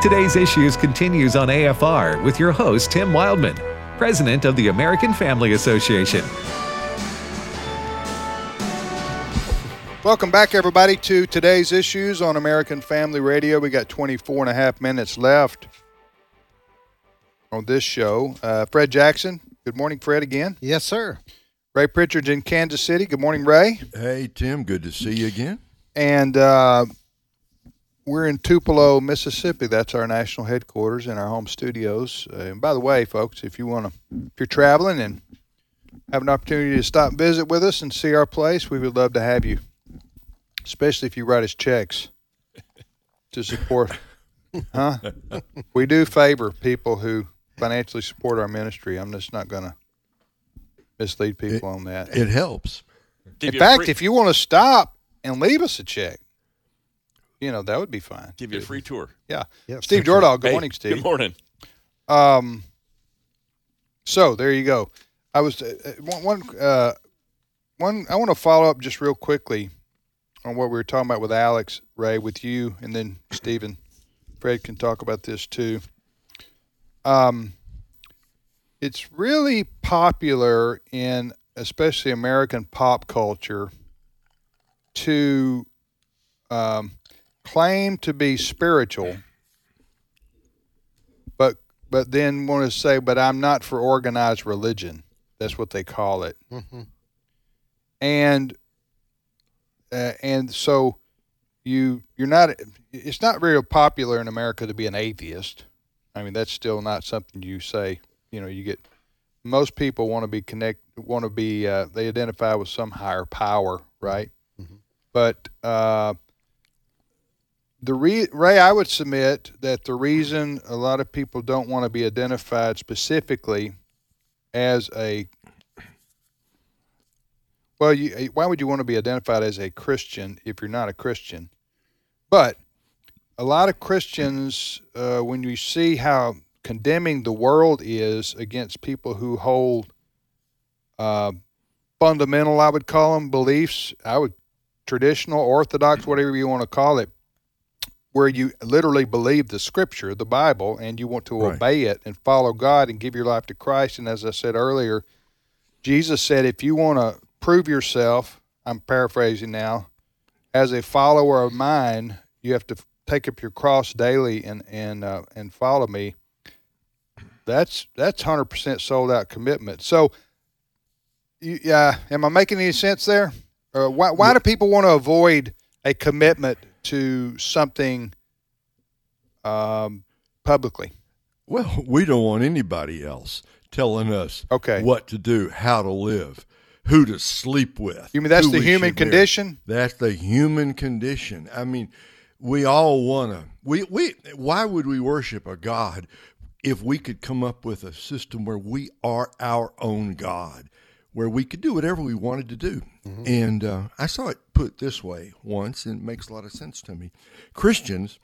Today's Issues continues on AFR with your host, Tim Wildmon, President of the American Family Association. Welcome back, everybody, to today's issues on American Family Radio. We got 24 and a half minutes left on this show. Uh, Fred Jackson. Good morning, Fred, again. Yes, sir. Ray Pritchard's in Kansas City. Good morning, Ray. Hey, Tim. Good to see you again. And uh, we're in Tupelo, Mississippi. That's our national headquarters and our home studios. Uh, and by the way, folks, if you want to, if you're traveling and have an opportunity to stop and visit with us and see our place, we would love to have you especially if you write us checks to support. huh? We do favor people who financially support our ministry. I'm just not going to mislead people it, on that. It helps. Give In fact, free- if you want to stop and leave us a check, you know that would be fine. Give you a free tour. Yeah. Yep. Steve Jordahl. Good hey, morning, Steve. Good morning. Um. So there you go. I was uh, uh one one uh, one. I want to follow up just real quickly on what we were talking about with Alex, Ray, with you, and then Stephen. Fred can talk about this too. Um, it's really popular in especially American pop culture to um, claim to be spiritual, but but then want to say, "But I'm not for organized religion." That's what they call it. Mm-hmm. And uh, and so you you're not it's not very popular in America to be an atheist. I mean that's still not something you say. You know, you get most people want to be connect want to be uh, they identify with some higher power, right? Mm-hmm. But uh, the re- Ray, I would submit that the reason a lot of people don't want to be identified specifically as a well, you, eh, why would you want to be identified as a Christian if you're not a Christian? But a lot of Christians, uh, when you see how condemning the world is against people who hold uh, fundamental, I would call them, beliefs, I would traditional, orthodox, whatever you want to call it, where you literally believe the scripture, the Bible, and you want to right. obey it and follow God and give your life to Christ. And as I said earlier, Jesus said, if you want to prove yourself, I'm paraphrasing now, as a follower of mine, you have to take up your cross daily and and uh, and follow me. That's that's hundred percent sold out commitment. So, yeah, uh, am I making any sense there? Uh, why why do people want to avoid a commitment to something um, publicly? Well, we don't want anybody else telling us okay. what to do, how to live who to sleep with. You mean that's the human condition? That's the human condition. I mean, we all want to. We we. Why would we worship a God if we could come up with a system where we are our own God, where we could do whatever we wanted to do? Mm-hmm. And uh, I saw it put this way once, and it makes a lot of sense to me. Christians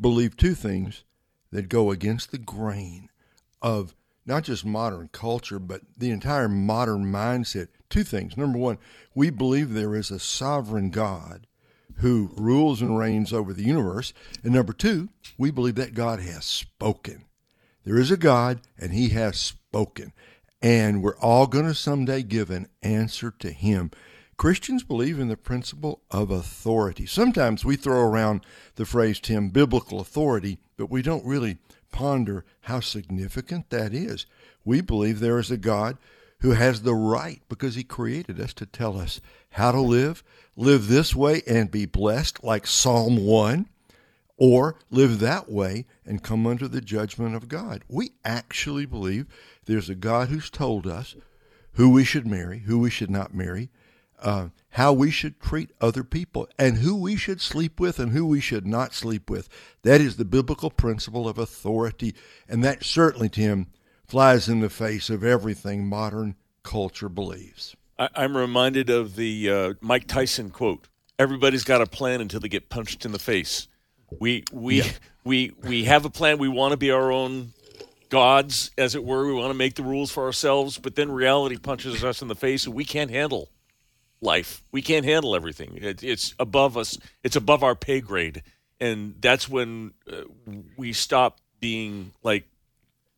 believe two things that go against the grain of not just modern culture, but the entire modern mindset two things. Number one, we believe there is a sovereign God who rules and reigns over the universe. And number two, we believe that God has spoken. There is a God, and He has spoken. And we're all going to someday give an answer to Him. Christians believe in the principle of authority. Sometimes we throw around the phrase, Tim, biblical authority, but we don't really ponder how significant that is. We believe there is a God who has the right, because he created us, to tell us how to live, live this way and be blessed, like Psalm 1, or live that way and come under the judgment of God. We actually believe there's a God who's told us who we should marry, who we should not marry, uh, how we should treat other people, and who we should sleep with and who we should not sleep with. That is the biblical principle of authority. And that certainly, Tim, flies in the face of everything modern culture believes. I, am reminded of the uh, Mike Tyson quote: "Everybody's got a plan until they get punched in the face." We we yeah. we we have a plan. We want to be our own gods, as it were. We want to make the rules for ourselves, but then reality punches us in the face, and we can't handle life. We can't handle everything. It, it's above us. It's above our pay grade, and that's when uh, we stop being like.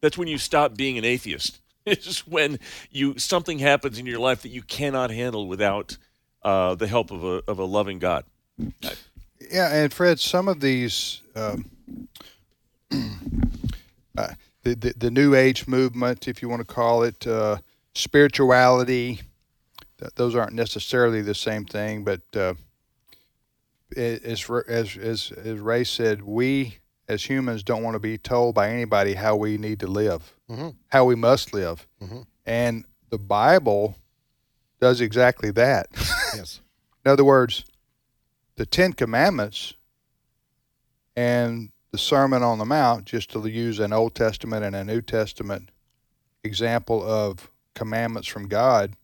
That's when you stop being an atheist. It's when you something happens in your life that you cannot handle without uh, the help of a of a loving God. Yeah, and Fred, some of these, um, uh, the, the the New Age movement, if you want to call it, uh, spirituality, th- those aren't necessarily the same thing. But uh, as as as as Ray said, we as humans don't want to be told by anybody how we need to live, Mhm. how we must live, Mhm. and the Bible does exactly that. Yes. In other words, the Ten Commandments and the Sermon on the Mount, just to use an Old Testament and a New Testament example of commandments from God,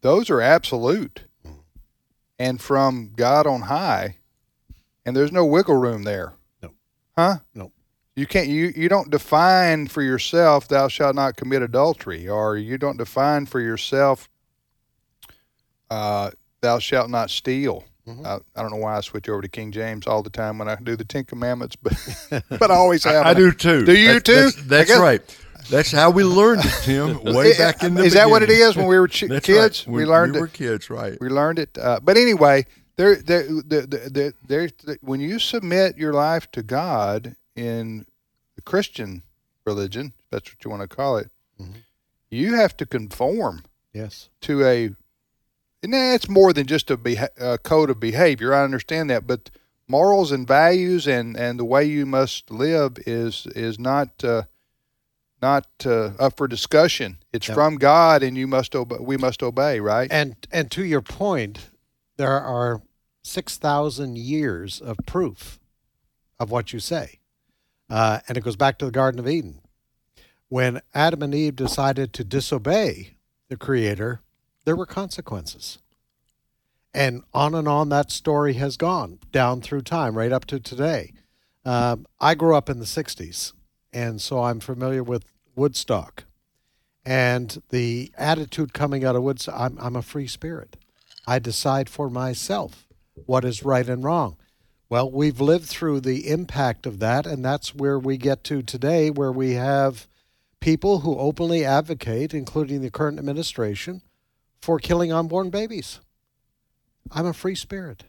those are absolute and from God on high, and there's no wiggle room there. No. Huh? No. You can't. You you don't define for yourself, "Thou shalt not commit adultery," or you don't define for yourself, uh, "Thou shalt not steal." Mhm. I, I don't know why I switch over to King James all the time when I do the Ten Commandments, but but I always have. I, I do too. Do you That- too? That's, that's guess- right. That's how we learned it, Tim. Way Yeah, back in the is that what it is when we were ch- kids? right. We learned we it. were kids, right? We learned it. Uh, but anyway, there, there, there, there, there, there, when you submit your life to God in the Christian religion, if that's what you want to call it, Mhm. you have to conform Yes. to a. And it's more than just a, beha- a code of behavior. I understand that, but morals and values and, and the way you must live is is not uh, not uh, up for discussion. It's Yep. from God, and you must obey. We must obey, right? And and to your point, there are six thousand years of proof of what you say, uh, and it goes back to the Garden of Eden, when Adam and Eve decided to disobey the Creator, there were consequences. And on and on that story has gone down through time, right up to today. Um, I grew up in the '60s, and so I'm familiar with Woodstock and the attitude coming out of Woodstock. I'm, I'm a free spirit. I decide for myself what is right and wrong. Well, we've lived through the impact of that, and that's where we get to today, where we have people who openly advocate, including the current administration, for killing unborn babies. I'm a free spirit.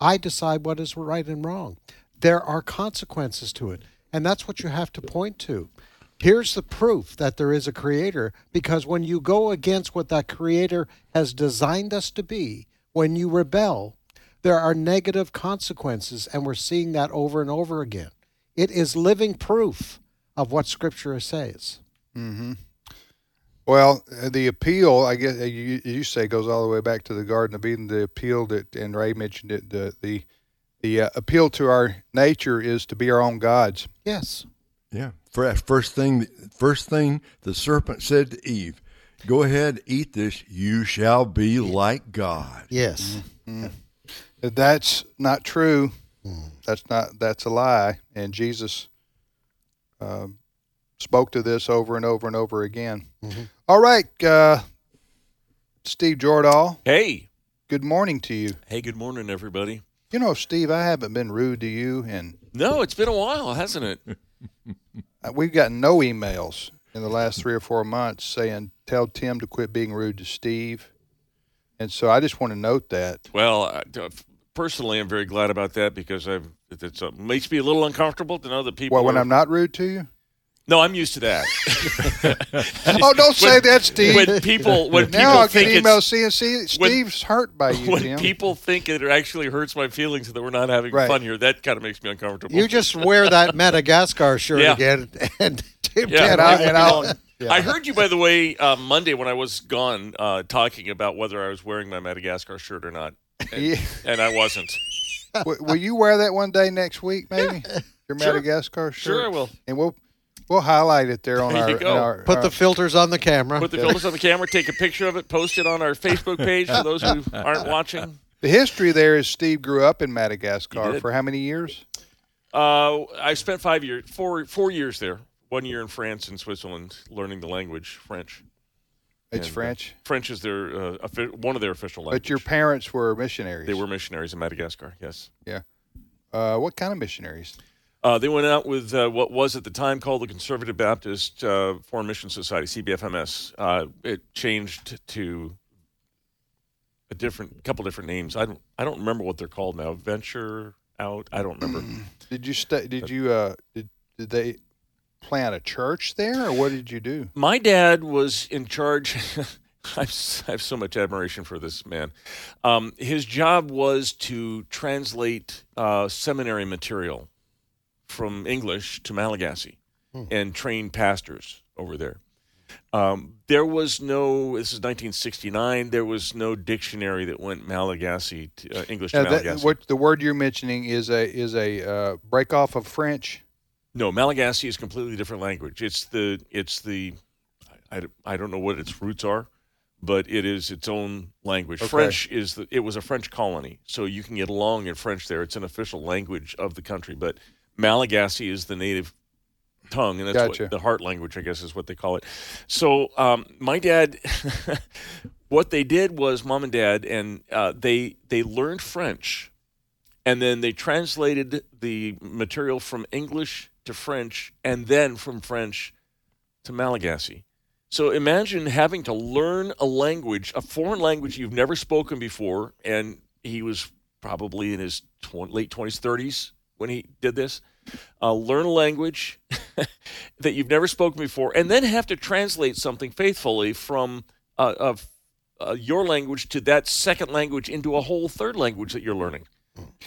I decide what is right and wrong. There are consequences to it, and that's what you have to point to. Here's the proof that there is a creator because when you go against what that creator has designed us to be, when you rebel, there are negative consequences, and we're seeing that over and over again. It is living proof of what Scripture says. Mm-hmm. Well, uh, the appeal, I guess uh, you, you say, goes all the way back to the Garden of Eden. The appeal that, and Ray mentioned it, the the the uh, appeal to our nature is to be our own gods. Yes. Yeah. First thing, first thing the serpent said to Eve, "Go ahead, eat this. You shall be like God." Yes. If That's not true. That's not. That's a lie. And Jesus um spoke to this over and over and over again. Mhm. All right, uh, Steve Jordahl. Hey, Good morning to you. hey, good morning, everybody. You know, Steve, I haven't been rude to you, and No, it's been a while, hasn't it? uh, we've gotten no emails in the last three or four months saying tell Tim to quit being rude to Steve. And so I just want to note that. Well, I- personally, I'm very glad about that because I've it uh, makes me a little uncomfortable to know that people. Well, when are- I'm not rude to you? No, I'm used to that. Oh, don't say When- that, Steve. when people when people now I get think it's, emails seeing see when- Steve's hurt by you, when Tim. people think it actually hurts my feelings that we're not having Right. fun here, that kind of makes me uncomfortable. You just wear that Madagascar shirt Yeah. again, and Tim yeah, Ted, and I- it and be I'll- yeah. I heard you, by the way, uh, Monday when I was gone, uh, talking about whether I was wearing my Madagascar shirt or not, and, Yeah. and I wasn't. W- will you wear that one day next week, maybe? Your Sure. Madagascar shirt. Sure, I will. And we'll we'll highlight it there on There our, you go. our- put our- the filters on the camera. Put the filters on the camera, take a picture of it, post it on our Facebook page for those who aren't watching. the history there is Steve grew up in Madagascar for how many years? Uh, I spent five years, four four years there. One year in France and Switzerland, learning the language French. It's And, uh, French. French is their uh, one of their official languages. But your parents were missionaries. they were missionaries in Madagascar. Yes. Yeah. Uh, what kind of missionaries? Uh, they went out with uh, what was at the time called the Conservative Baptist uh, Foreign Mission Society, CBFMS. Uh, it changed to a different, couple different names. I don't, I don't remember what they're called now. Venture Out. I don't remember. Did you sta Did you? Uh, did did they plant a church there, or what did you do? My dad was in charge. I have I have so much admiration for this man. Um, his job was to translate uh, seminary material from English to Malagasy and train pastors over there. Um, there was no. This is 1969. There was no dictionary that went Malagasy to uh, English to Now, that, Malagasy. what the word you're mentioning is a is a uh, break off of French. No, Malagasy is a completely different language. It's the it's the I, I, I don't know what its roots are, but it is its own language. Okay. French is the it was a French colony, so you can get along in French there. It's an official language of the country, but Malagasy is the native tongue, and that's Gotcha. what the heart language, I guess, is what they call it. So um, my dad, what they did was mom and dad, and uh, they they learned French, and then they translated the material from English to French, and then from French to Malagasy. So imagine having to learn a language, a foreign language you've never spoken before, and he was probably in his tw- late twenties, thirties when he did this. Uh, learn a language that you've never spoken before, and then have to translate something faithfully from uh, of uh, your language to that second language into a whole third language that you're learning.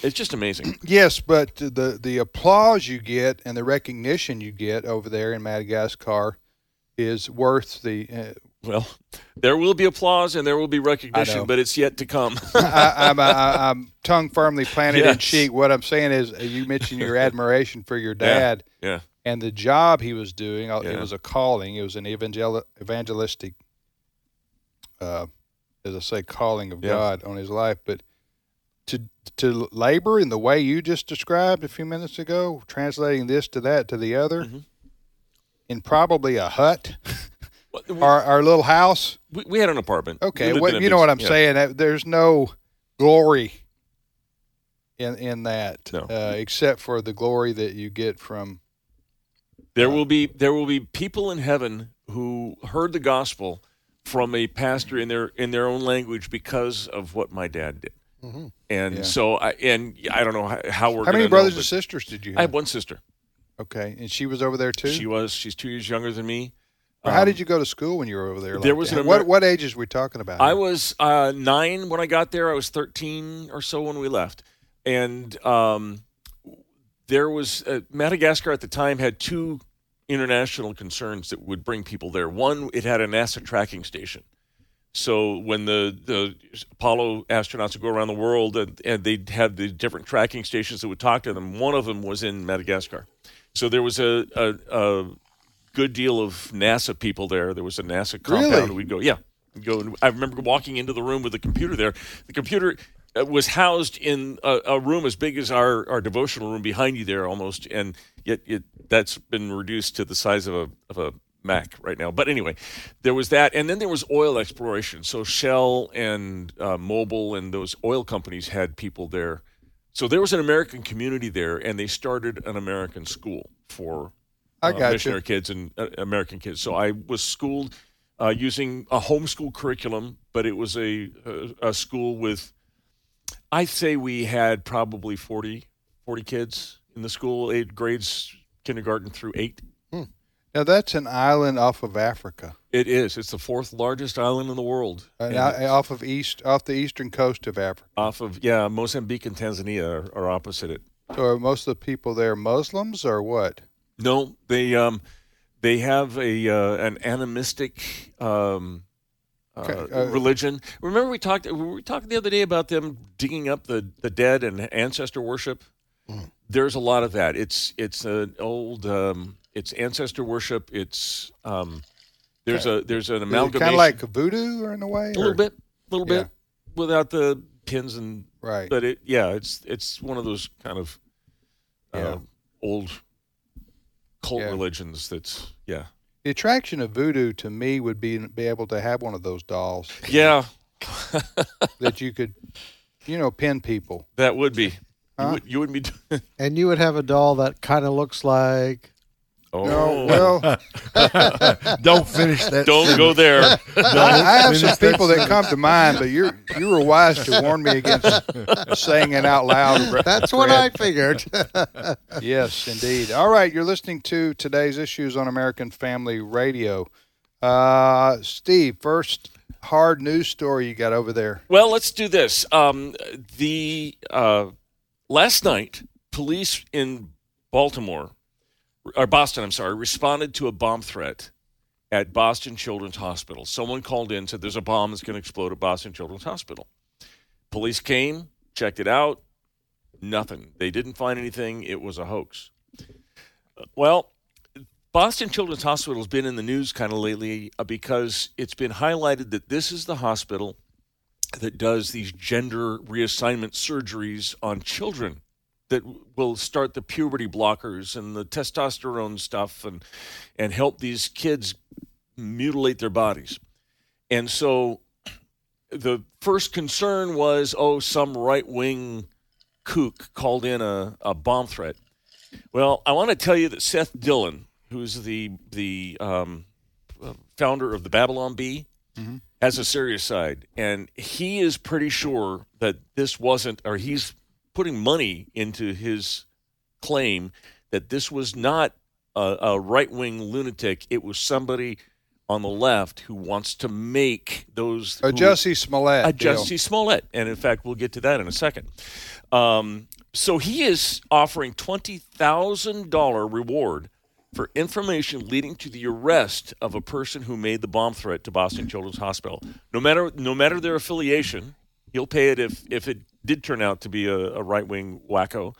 It's just amazing. Yes, but the the applause you get and the recognition you get over there in Madagascar is worth the. Well, there will be applause and there will be recognition, but it's yet to come. I, I'm, I, I'm tongue firmly planted in cheek. What I'm saying is, uh, you mentioned your admiration for your dad yeah. and the job he was doing. uh, It was a calling. It was an evangel- evangelistic, uh, as I say, calling of Yeah. God on his life. But to to labor in the way you just described a few minutes ago, translating this to that to the other, Mhm. in probably a hut we, or our little house. we, we had an apartment. Okay, in you know what I'm yeah. saying. There's no glory in in that, No. uh, except for the glory that you get from. There will be there will be people in heaven who heard the gospel from a pastor in their in their own language because of what my dad did. Mhm. And Yeah. so I and I don't know how, how we're How many brothers know, and sisters did you but I have? have one sister. okay, and she was over there too. She was she's two years younger than me. Or how Um, did you go to school when you were over there? there was an what Amer- what ages were we talking about? I was uh, nine when I got there. I was 13 or so when we left. And um, there was uh, Madagascar at the time had two international concerns that would bring people there. One, it had a NASA tracking station. So when the, the Apollo astronauts would go around the world and, and they'd have the different tracking stations that would talk to them, one of them was in Madagascar. So there was a, a, a good deal of NASA people there. There was a NASA compound. Really? We'd go, yeah. We'd go. And I remember walking into the room with the computer there. The computer uh, was housed in a, a room as big as our, our devotional room behind you there almost, and yet it, that's been reduced to the size of a of a Mac right now. But anyway, there was that, and then there was oil exploration. So Shell and uh, Mobil and those oil companies had people there. So there was an American community there, and they started an American school for I uh, got you. missionary kids and uh, American kids. So I was schooled uh, using a homeschool curriculum, but it was a, a, a school with, I'd say we had probably 40, 40 kids in the school, eight grades, kindergarten through eight. Now that's an island off of Africa, It is. It's the fourth largest island in the world. uh, And now- off of east, off the eastern coast of Africa. off of yeah, Mozambique and Tanzania are, are opposite it. So are most of the people there Muslims or what? No, they um, they have a uh, an animistic um, uh, Okay, uh, religion. Remember we talked we were talking the other day about them digging up the, the dead and ancestor worship. Mm. There's a lot of that. It's it's an old um, it's ancestor worship. It's um, there's a there's an amalgamation. Kind of like voodoo, or in a way. a little or- bit, a little Yeah. bit, without the pins and Right. but it yeah it's it's one of those kind of uh, Yeah. old cult Yeah. religions that's yeah The attraction of voodoo to me would be be able to have one of those dolls yeah that you could, you know, pin people. that would be You, would, you wouldn't be. doing- And you would have a doll that kind of looks like. Oh, No, well, Don't finish that. don't go there. I, I have some finish that people that come to mind, but you you were wise to warn me against saying it out loud. That's what I figured. Yes, indeed. All right, you're listening to today's issues on American Family Radio. Uh, Steve, first hard news story you got over there. Well, let's do this. Um, the uh, last night, police in Baltimore or Boston, I'm sorry, responded to a bomb threat at Boston Children's Hospital. Someone called in said there's a bomb that's going to explode at Boston Children's Hospital. Police came, checked it out. Nothing. They didn't find anything. It was a hoax. Well, Boston Children's Hospital has been in the news kind of lately uh, because it's been highlighted that this is the hospital that does these gender reassignment surgeries on children that will start the puberty blockers and the testosterone stuff and and help these kids mutilate their bodies. And so the first concern was oh some right-wing kook called in a, a bomb threat. Well, I want to tell you that Seth Dillon, who's the the um, founder of the Babylon Bee, has a serious side, and he is pretty sure that this wasn't, or he's putting money into his claim that this was not a, a right wing lunatic. It was somebody on the left who wants to make those Uh, who- Jussie Smollett. a deal. Jussie Smollett, and in fact, we'll get to that in a second. Um, so he is offering twenty thousand dollar reward for information leading to the arrest of a person who made the bomb threat to Boston Children's Hospital. No matter no matter their affiliation, he'll pay it if if it did turn out to be a, a right wing wacko.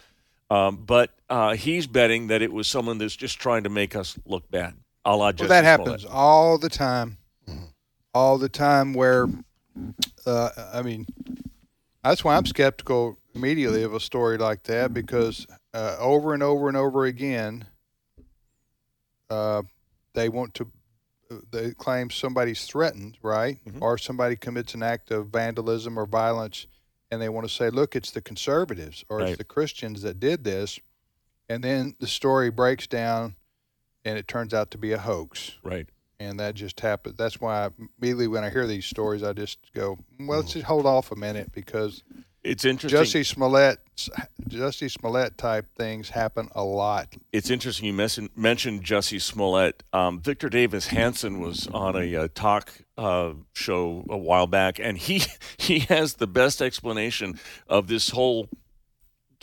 Um, but uh, he's betting that it was someone that's just trying to make us look bad. A la Well, Jussie that Smollett. happens all the time. All the time where, uh, I mean, that's why I'm skeptical immediately of a story like that because uh, over and over and over again, uh, they want to, they claim somebody's threatened, right? Or somebody commits an act of vandalism or violence, and they want to say, look, it's the conservatives or Right. it's the Christians that did this. And then the story breaks down and it turns out to be a hoax Right. and that just happened. That's why immediately when I hear these stories, I just go, "Well, mm. let's just hold off a minute because It's interesting. Jesse Smollett, Jesse Smollett type things happen a lot. It's interesting you mes- mentioned Jesse Smollett. Um, Victor Davis Hanson was on a uh, talk uh, show a while back, and he he has the best explanation of this whole.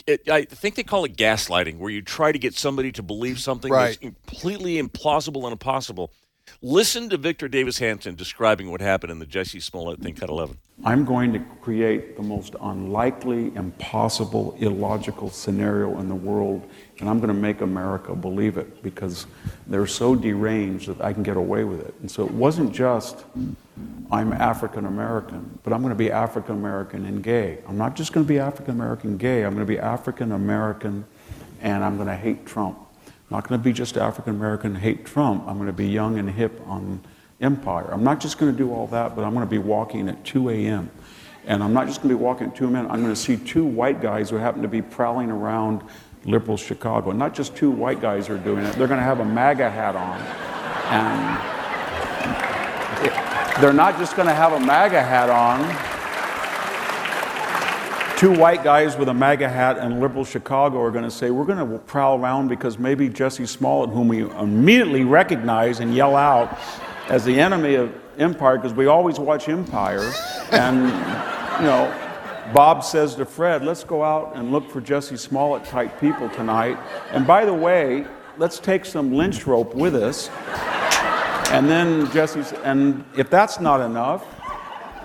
It, I think they call it gaslighting, where you try to get somebody to believe something that's completely implausible and impossible. Listen to Victor Davis Hanson describing what happened in the Jesse Smollett thing, cut 11. I'm going to create the most unlikely, impossible, illogical scenario in the world, and I'm going to make America believe it because they're so deranged that I can get away with it. And so it wasn't just I'm African American, but I'm going to be African American and gay. I'm not just going to be African American gay, I'm going to be African American and I'm going to hate Trump. I'm not going to be just African American hate Trump. I'm going to be young and hip on empire. I'm not just going to do all that, but I'm going to be walking at 2 a.m. And I'm not just going to be walking at 2 a.m. I'm going to see two white guys who happen to be prowling around liberal Chicago. Not just two white guys are doing it, they're going to have a MAGA hat on. And they're not just going to have a MAGA hat on. Two white guys with a MAGA hat and liberal Chicago are going to say, We're going to prowl around because maybe Jesse Smollett, whom we immediately recognize and yell out as the enemy of Empire, because we always watch Empire. And, you know, Bob says to Fred, Let's go out and look for Jesse Smollett type people tonight. And by the way, let's take some lynch rope with us. And then Jesse's, and if that's not enough,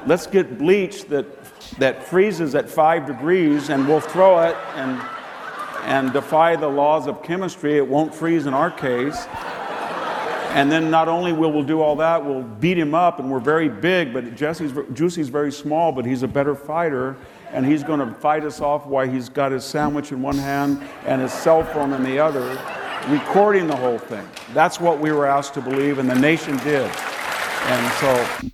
let's get bleach that that freezes at five degrees and we'll throw it and and defy the laws of chemistry it won't freeze in our case and then not only will we do all that we'll beat him up and we're very big but jesse's juicy's very small but he's a better fighter and he's going to fight us off while he's got his sandwich in one hand and his cell phone in the other recording the whole thing that's what we were asked to believe and the nation did and so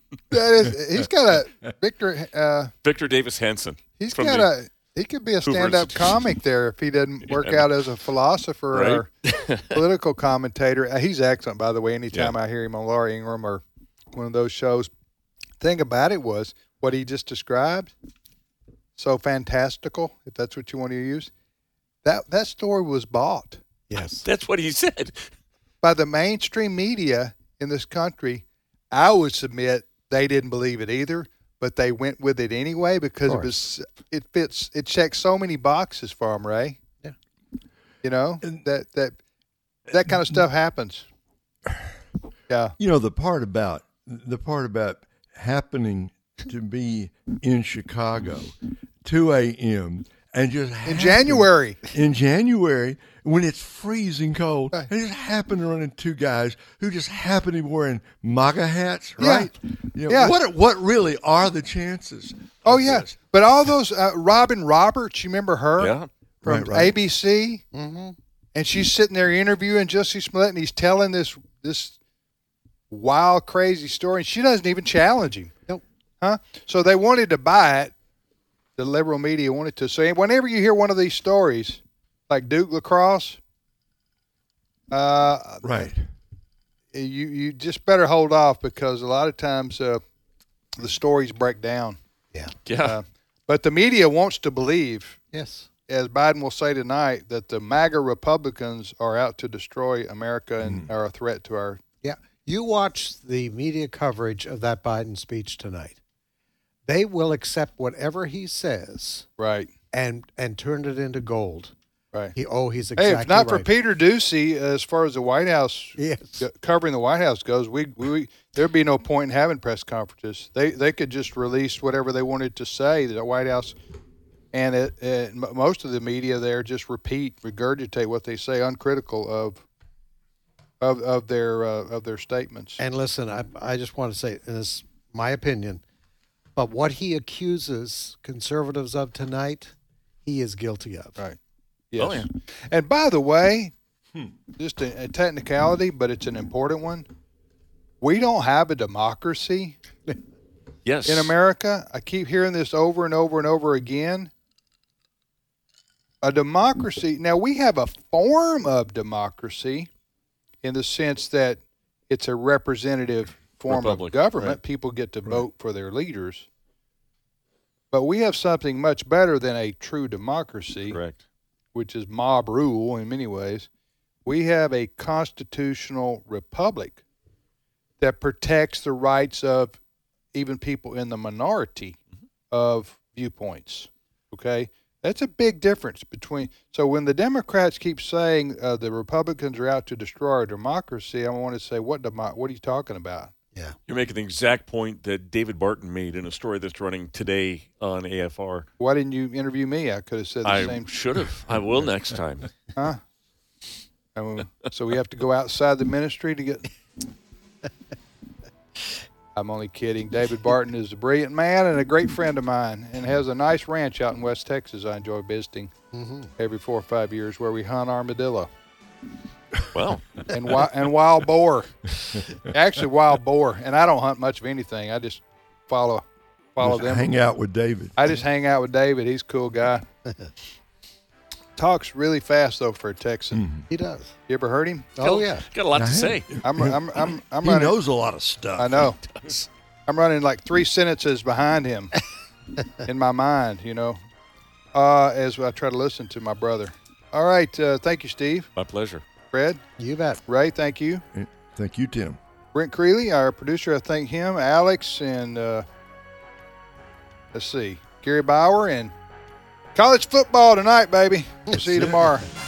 That is, he's got a Victor. Uh, Victor Davis Hanson. He's got the- a He could be a stand-up comic there if he didn't work out as a philosopher or political commentator. Uh, He's excellent, by the way. Anytime I hear him on Laura Ingraham or one of those shows, thing about it was what he just described. So fantastical, if that's what you want to use. That that story was bought Yes. That's what he said. by the mainstream media in this country. I would submit they didn't believe it either, but they went with it anyway because it was it fits it checks so many boxes for them, Ray. Yeah. You know that that that kind of mm-hmm. stuff happens. Yeah. You know the part about the part about happening to be in Chicago, two a.m. and just In happen- January, in January when it's freezing cold, and just happen to run into two guys who just happen to be wearing MAGA hats, Yeah. right? You know, Yeah. What what really are the chances? oh of yeah, this? but all those uh, Robin Roberts, you remember her Yeah. from Right, right. ABC, mm-hmm. and she's sitting there interviewing Jesse Smollett, and he's telling this this wild, crazy story, and she doesn't even challenge him. Nope. Huh? So they wanted to buy it. The liberal media wanted to. So whenever you hear one of these stories, like Duke Lacrosse, uh, Right. you you just better hold off because a lot of times uh, the stories break down. Yeah. Yeah. Uh, but the media wants to believe, Yes. as Biden will say tonight, that the MAGA Republicans are out to destroy America and are a threat to our. Yeah. You watch the media coverage of that Biden speech tonight. They will accept whatever he says Right. and and turn it into gold. Right. He oh he's exactly Hey, if not for. Peter Doocy, as far as the White House Yes. covering the White House goes, we, we there'd be no point in having press conferences. They they could just release whatever they wanted to say. The White House and it, it, most of the media there just repeat, regurgitate what they say, uncritical of of of their uh, of their statements. And listen, I I just want to say and this my opinion, but what he accuses conservatives of tonight, he is guilty of. Right. Yes. Oh, yeah. And by the way, hmm. just a, a technicality, but it's an important one. We don't have a democracy Yes. in America. I keep hearing this over and over and over again. A democracy. Now, we have a form of democracy in the sense that it's a representative form Republic, of government. right. People get to vote for their leaders. But we have something much better than a true democracy Correct. which is mob rule in many ways, we have a constitutional republic that protects the rights of even people in the minority of viewpoints. Okay? That's a big difference between. So when the Democrats keep saying uh, the Republicans are out to destroy our democracy, I want to say, what demo- What are you talking about? Yeah. You're making the exact point that David Barton made in a story that's running today on AFR. Why didn't you interview me? I could have said the I same. should have. I will next time. Huh? I so we have to go outside the ministry to get. I'm only kidding. David Barton is a brilliant man and a great friend of mine, and has a nice ranch out in West Texas. I enjoy visiting mm-hmm. every four or five years, where we hunt armadillo Well, and wi- and wild boar. Actually, wild boar. And I don't hunt much of anything. I just follow follow Just them. hang out with David. I just hang out with David. He's a cool guy. Talks really fast though for a Texan. He does. You ever heard him? Oh yeah. got a lot I to have. say. I'm I'm I'm I'm He running. knows a lot of stuff. I know. I'm running like three sentences behind him in my mind, you know, uh, as I try to listen to my brother. All right. Uh, thank you, Steve. My pleasure. Fred, You bet. Ray, thank you. Thank you, Tim. Brent Creeley, our producer, I thank him. Alex, and uh, let's see, Gary Bauer, and college football tonight, baby. We'll see you tomorrow.